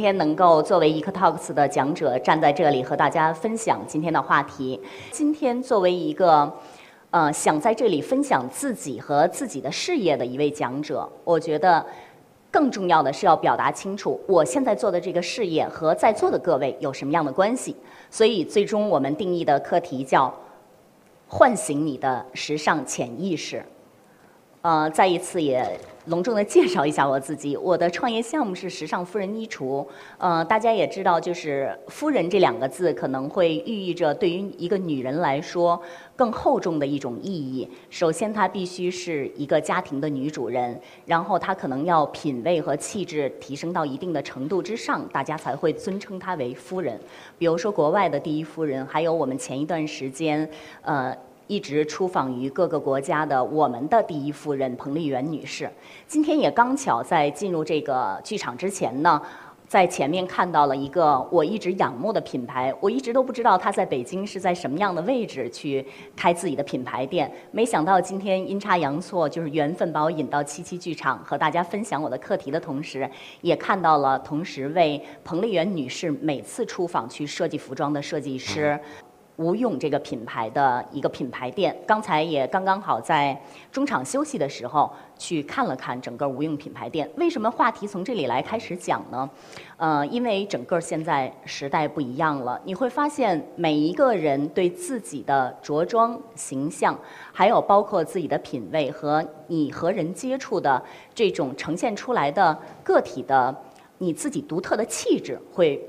今天能够作为 EcoTalks 的讲者站在这里和大家分享今天的话题。今天作为一个呃想在这里分享自己和自己的事业的一位讲者，我觉得更重要的是要表达清楚我现在做的这个事业和在座的各位有什么样的关系。所以最终我们定义的课题叫唤醒你的时尚潜意识。呃，再一次也隆重的介绍一下我自己。我的创业项目是时尚夫人衣橱。呃，大家也知道，就是“夫人”这两个字可能会寓意着对于一个女人来说更厚重的一种意义。首先，她必须是一个家庭的女主人，然后她可能要品味和气质提升到一定的程度之上，大家才会尊称她为夫人。比如说，国外的第一夫人，还有我们前一段时间，呃。一直出访于各个国家的我们的第一夫人彭丽媛女士，今天也刚巧在进入这个剧场之前呢，在前面看到了一个我一直仰慕的品牌，我一直都不知道她在北京是在什么样的位置去开自己的品牌店，没想到今天阴差阳错，就是缘分把我引到七七剧场和大家分享我的课题的同时，也看到了同时为彭丽媛女士每次出访去设计服装的设计师。无用这个品牌的一个品牌店，刚才也刚刚好在中场休息的时候去看了看整个无用品牌店。为什么话题从这里来开始讲呢？呃，因为整个现在时代不一样了，你会发现每一个人对自己的着装形象，还有包括自己的品味和你和人接触的这种呈现出来的个体的你自己独特的气质会。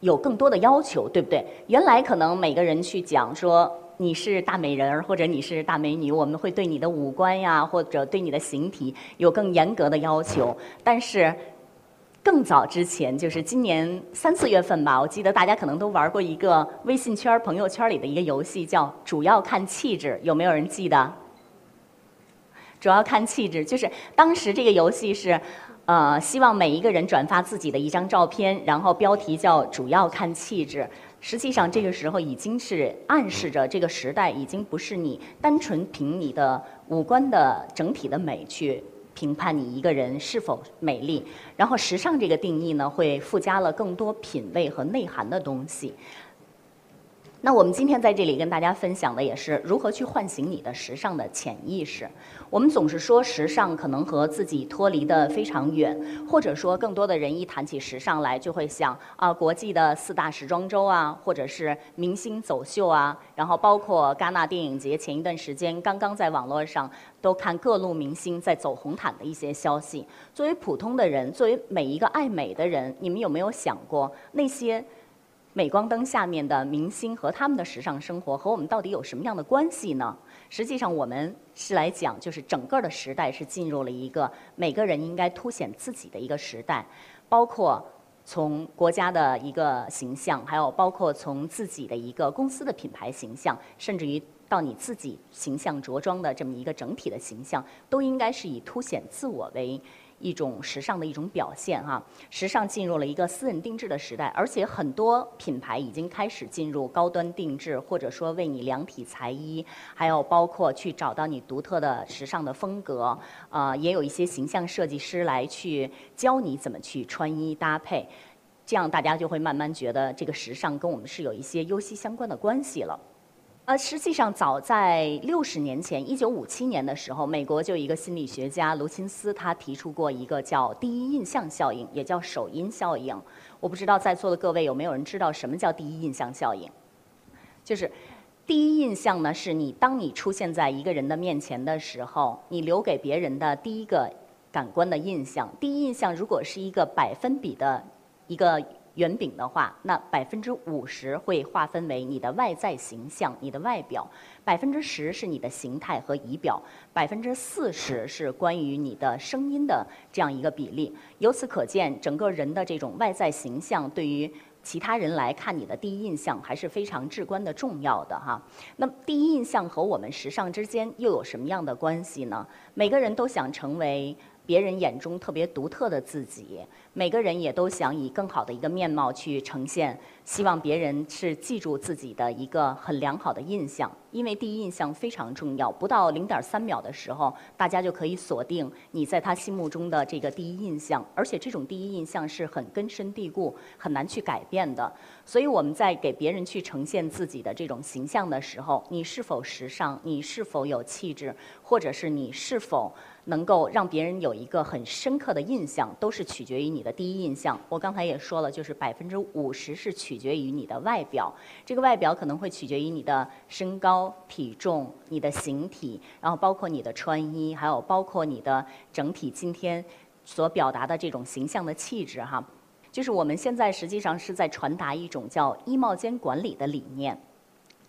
有更多的要求，对不对？原来可能每个人去讲说你是大美人儿或者你是大美女，我们会对你的五官呀或者对你的形体有更严格的要求。但是更早之前，就是今年三四月份吧，我记得大家可能都玩过一个微信圈、朋友圈里的一个游戏，叫“主要看气质”，有没有人记得？主要看气质，就是当时这个游戏是。呃，希望每一个人转发自己的一张照片，然后标题叫“主要看气质”。实际上，这个时候已经是暗示着这个时代已经不是你单纯凭你的五官的整体的美去评判你一个人是否美丽。然后，时尚这个定义呢，会附加了更多品味和内涵的东西。那我们今天在这里跟大家分享的也是如何去唤醒你的时尚的潜意识。我们总是说时尚可能和自己脱离的非常远，或者说更多的人一谈起时尚来就会想啊，国际的四大时装周啊，或者是明星走秀啊，然后包括戛纳电影节前一段时间刚刚在网络上都看各路明星在走红毯的一些消息。作为普通的人，作为每一个爱美的人，你们有没有想过那些？镁光灯下面的明星和他们的时尚生活和我们到底有什么样的关系呢？实际上，我们是来讲，就是整个的时代是进入了一个每个人应该凸显自己的一个时代，包括从国家的一个形象，还有包括从自己的一个公司的品牌形象，甚至于到你自己形象着装的这么一个整体的形象，都应该是以凸显自我为。一种时尚的一种表现哈，时尚进入了一个私人定制的时代，而且很多品牌已经开始进入高端定制，或者说为你量体裁衣，还有包括去找到你独特的时尚的风格，呃，也有一些形象设计师来去教你怎么去穿衣搭配，这样大家就会慢慢觉得这个时尚跟我们是有一些优息相关的关系了。呃，实际上早在六十年前，一九五七年的时候，美国就一个心理学家卢钦斯，他提出过一个叫第一印象效应，也叫首因效应。我不知道在座的各位有没有人知道什么叫第一印象效应？就是第一印象呢，是你当你出现在一个人的面前的时候，你留给别人的第一个感官的印象。第一印象如果是一个百分比的一个。圆饼的话，那百分之五十会划分为你的外在形象、你的外表；百分之十是你的形态和仪表；百分之四十是关于你的声音的这样一个比例。由此可见，整个人的这种外在形象对于其他人来看你的第一印象还是非常至关的重要的哈。那么，第一印象和我们时尚之间又有什么样的关系呢？每个人都想成为。别人眼中特别独特的自己，每个人也都想以更好的一个面貌去呈现希望别人是记住自己的一个很良好的印象，因为第一印象非常重要。不到零点三秒的时候，大家就可以锁定你在他心目中的这个第一印象，而且这种第一印象是很根深蒂固、很难去改变的。所以我们在给别人去呈现自己的这种形象的时候，你是否时尚，你是否有气质，或者是你是否。能够让别人有一个很深刻的印象，都是取决于你的第一印象。我刚才也说了，就是百分之五十是取决于你的外表，这个外表可能会取决于你的身高、体重、你的形体，然后包括你的穿衣，还有包括你的整体今天所表达的这种形象的气质哈。就是我们现在实际上是在传达一种叫衣帽间管理的理念。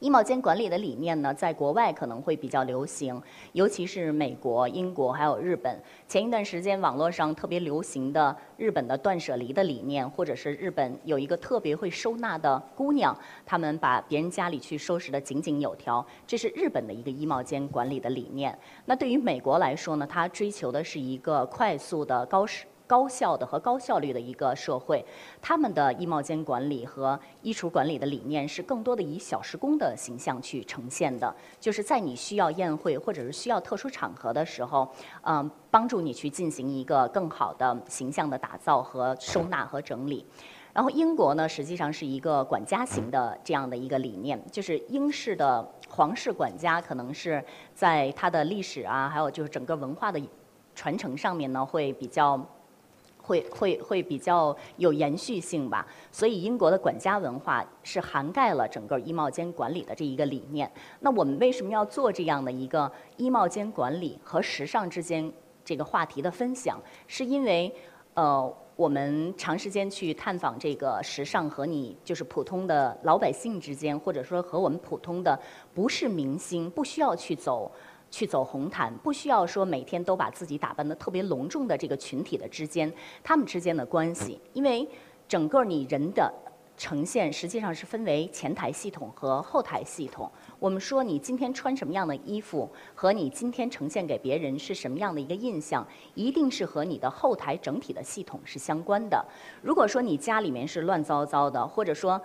衣帽间管理的理念呢，在国外可能会比较流行，尤其是美国、英国还有日本。前一段时间网络上特别流行的日本的断舍离的理念，或者是日本有一个特别会收纳的姑娘，她们把别人家里去收拾得井井有条，这是日本的一个衣帽间管理的理念。那对于美国来说呢，它追求的是一个快速的高时。高效的和高效率的一个社会，他们的衣帽间管理和衣橱管理的理念是更多的以小时工的形象去呈现的，就是在你需要宴会或者是需要特殊场合的时候，嗯，帮助你去进行一个更好的形象的打造和收纳和整理。然后英国呢，实际上是一个管家型的这样的一个理念，就是英式的皇室管家可能是在它的历史啊，还有就是整个文化的传承上面呢，会比较。会会会比较有延续性吧，所以英国的管家文化是涵盖了整个衣帽间管理的这一个理念。那我们为什么要做这样的一个衣帽间管理和时尚之间这个话题的分享？是因为，呃，我们长时间去探访这个时尚和你就是普通的老百姓之间，或者说和我们普通的不是明星，不需要去走。去走红毯，不需要说每天都把自己打扮的特别隆重的这个群体的之间，他们之间的关系，因为整个你人的呈现实际上是分为前台系统和后台系统。我们说你今天穿什么样的衣服，和你今天呈现给别人是什么样的一个印象，一定是和你的后台整体的系统是相关的。如果说你家里面是乱糟糟的，或者说。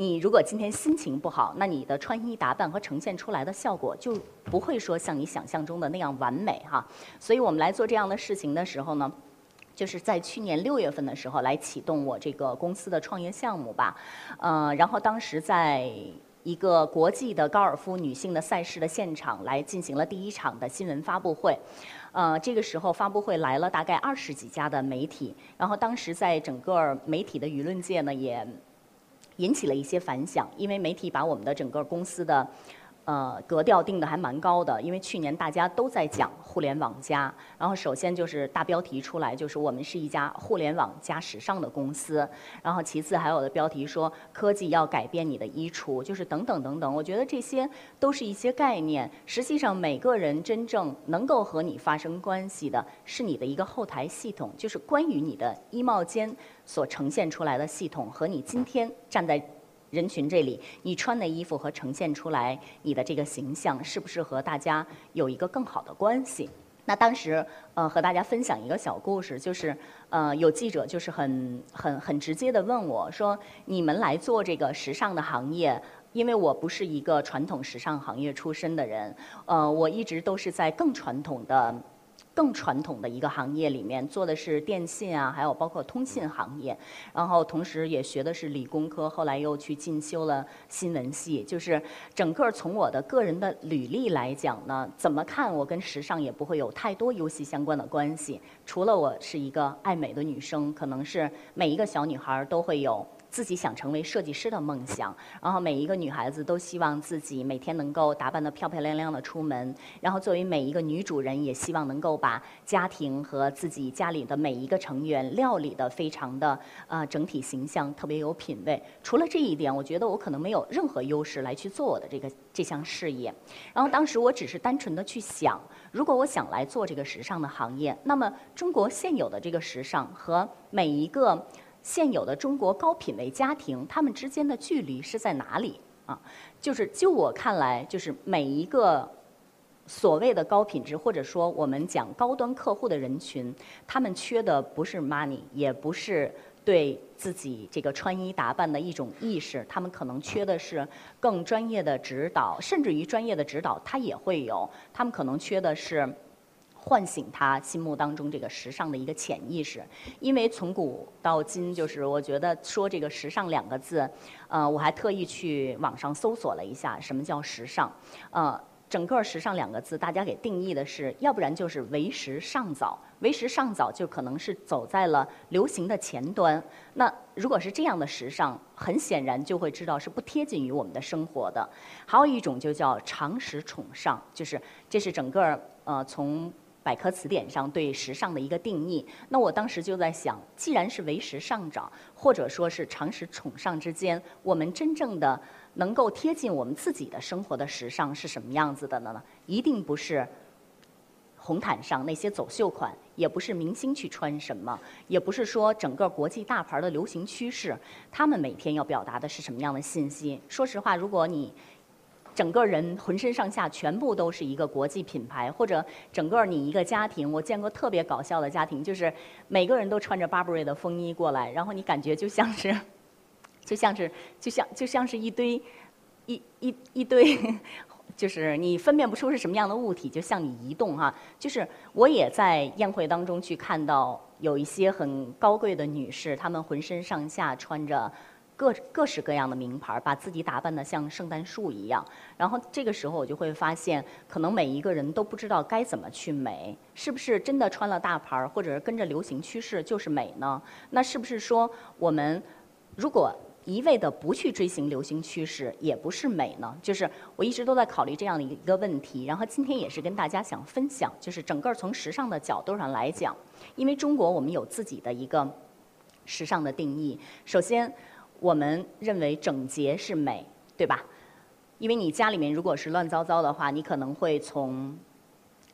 你如果今天心情不好，那你的穿衣打扮和呈现出来的效果就不会说像你想象中的那样完美哈。所以我们来做这样的事情的时候呢，就是在去年六月份的时候来启动我这个公司的创业项目吧。呃，然后当时在一个国际的高尔夫女性的赛事的现场来进行了第一场的新闻发布会。呃，这个时候发布会来了大概二十几家的媒体，然后当时在整个媒体的舆论界呢也。引起了一些反响，因为媒体把我们的整个公司的。呃，格调定的还蛮高的，因为去年大家都在讲互联网加，然后首先就是大标题出来，就是我们是一家互联网加时尚的公司，然后其次还有的标题说科技要改变你的衣橱，就是等等等等。我觉得这些都是一些概念，实际上每个人真正能够和你发生关系的是你的一个后台系统，就是关于你的衣帽间所呈现出来的系统和你今天站在。人群这里，你穿的衣服和呈现出来你的这个形象，是不是和大家有一个更好的关系？那当时，呃，和大家分享一个小故事，就是，呃，有记者就是很很很直接的问我说：“你们来做这个时尚的行业，因为我不是一个传统时尚行业出身的人，呃，我一直都是在更传统的。”更传统的一个行业里面做的是电信啊，还有包括通信行业，然后同时也学的是理工科，后来又去进修了新闻系。就是整个从我的个人的履历来讲呢，怎么看我跟时尚也不会有太多游戏相关的关系。除了我是一个爱美的女生，可能是每一个小女孩都会有。自己想成为设计师的梦想，然后每一个女孩子都希望自己每天能够打扮得漂漂亮亮的出门，然后作为每一个女主人，也希望能够把家庭和自己家里的每一个成员料理得非常的呃整体形象特别有品位。除了这一点，我觉得我可能没有任何优势来去做我的这个这项事业。然后当时我只是单纯的去想，如果我想来做这个时尚的行业，那么中国现有的这个时尚和每一个。现有的中国高品位家庭，他们之间的距离是在哪里啊？就是就我看来，就是每一个所谓的高品质，或者说我们讲高端客户的人群，他们缺的不是 money，也不是对自己这个穿衣打扮的一种意识，他们可能缺的是更专业的指导，甚至于专业的指导他也会有，他们可能缺的是。唤醒他心目当中这个时尚的一个潜意识，因为从古到今，就是我觉得说这个“时尚”两个字，呃，我还特意去网上搜索了一下什么叫时尚，呃，整个“时尚”两个字，大家给定义的是，要不然就是为时尚早，为时尚早就可能是走在了流行的前端。那如果是这样的时尚，很显然就会知道是不贴近于我们的生活的。还有一种就叫常识崇尚，就是这是整个呃从。百科词典上对时尚的一个定义，那我当时就在想，既然是为时尚早，或者说是常识崇尚之间，我们真正的能够贴近我们自己的生活的时尚是什么样子的呢？一定不是红毯上那些走秀款，也不是明星去穿什么，也不是说整个国际大牌的流行趋势，他们每天要表达的是什么样的信息？说实话，如果你整个人浑身上下全部都是一个国际品牌，或者整个你一个家庭，我见过特别搞笑的家庭，就是每个人都穿着 Burberry 的风衣过来，然后你感觉就像是，就像是，就像就像是一堆一一一堆，就是你分辨不出是什么样的物体，就向你移动哈。就是我也在宴会当中去看到有一些很高贵的女士，她们浑身上下穿着。各各式各样的名牌，把自己打扮的像圣诞树一样。然后这个时候，我就会发现，可能每一个人都不知道该怎么去美。是不是真的穿了大牌儿，或者是跟着流行趋势就是美呢？那是不是说，我们如果一味的不去追寻流行趋势，也不是美呢？就是我一直都在考虑这样的一个问题。然后今天也是跟大家想分享，就是整个从时尚的角度上来讲，因为中国我们有自己的一个时尚的定义。首先。我们认为整洁是美，对吧？因为你家里面如果是乱糟糟的话，你可能会从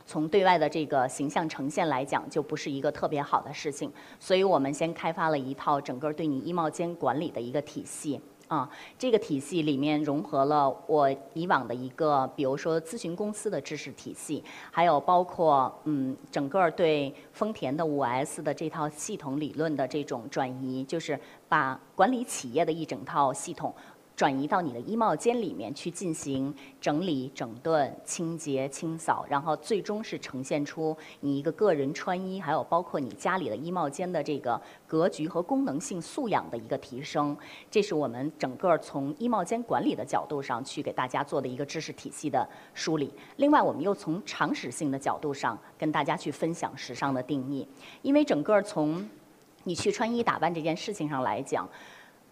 从对外的这个形象呈现来讲，就不是一个特别好的事情。所以我们先开发了一套整个对你衣帽间管理的一个体系。啊，这个体系里面融合了我以往的一个，比如说咨询公司的知识体系，还有包括嗯，整个对丰田的五 S 的这套系统理论的这种转移，就是把管理企业的一整套系统。转移到你的衣帽间里面去进行整理、整顿、清洁、清扫，然后最终是呈现出你一个个人穿衣，还有包括你家里的衣帽间的这个格局和功能性素养的一个提升。这是我们整个从衣帽间管理的角度上去给大家做的一个知识体系的梳理。另外，我们又从常识性的角度上跟大家去分享时尚的定义，因为整个从你去穿衣打扮这件事情上来讲。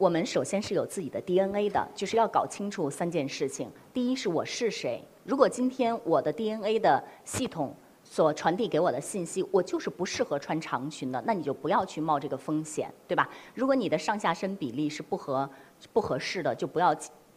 我们首先是有自己的 DNA 的，就是要搞清楚三件事情。第一是我是谁。如果今天我的 DNA 的系统所传递给我的信息，我就是不适合穿长裙的，那你就不要去冒这个风险，对吧？如果你的上下身比例是不合不合适的，就不要。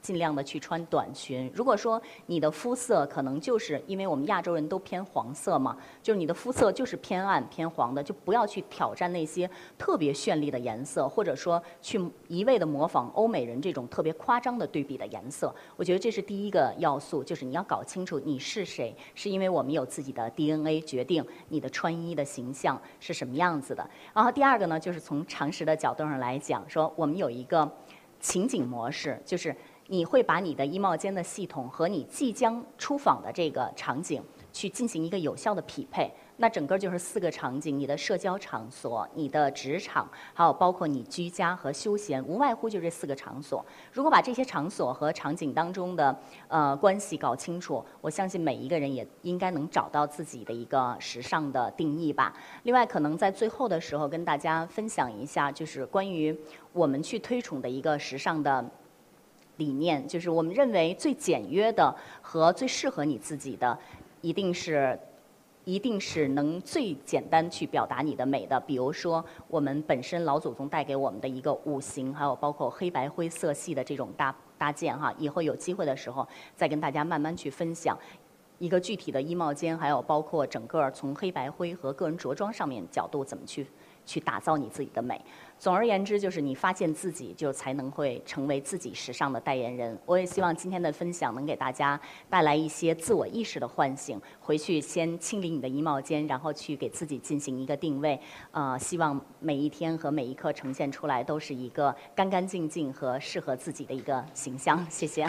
尽量的去穿短裙。如果说你的肤色可能就是因为我们亚洲人都偏黄色嘛，就是你的肤色就是偏暗偏黄的，就不要去挑战那些特别绚丽的颜色，或者说去一味的模仿欧美人这种特别夸张的对比的颜色。我觉得这是第一个要素，就是你要搞清楚你是谁，是因为我们有自己的 DNA 决定你的穿衣的形象是什么样子的。然后第二个呢，就是从常识的角度上来讲，说我们有一个情景模式，就是。你会把你的衣帽间的系统和你即将出访的这个场景去进行一个有效的匹配，那整个就是四个场景：你的社交场所、你的职场，还有包括你居家和休闲，无外乎就这四个场所。如果把这些场所和场景当中的呃关系搞清楚，我相信每一个人也应该能找到自己的一个时尚的定义吧。另外，可能在最后的时候跟大家分享一下，就是关于我们去推崇的一个时尚的。理念就是我们认为最简约的和最适合你自己的，一定是，一定是能最简单去表达你的美的。比如说，我们本身老祖宗带给我们的一个五行，还有包括黑白灰色系的这种搭搭建哈。以后有机会的时候，再跟大家慢慢去分享一个具体的衣帽间，还有包括整个从黑白灰和个人着装上面角度怎么去去打造你自己的美。总而言之，就是你发现自己，就才能会成为自己时尚的代言人。我也希望今天的分享能给大家带来一些自我意识的唤醒。回去先清理你的衣帽间，然后去给自己进行一个定位。呃，希望每一天和每一刻呈现出来都是一个干干净净和适合自己的一个形象。谢谢。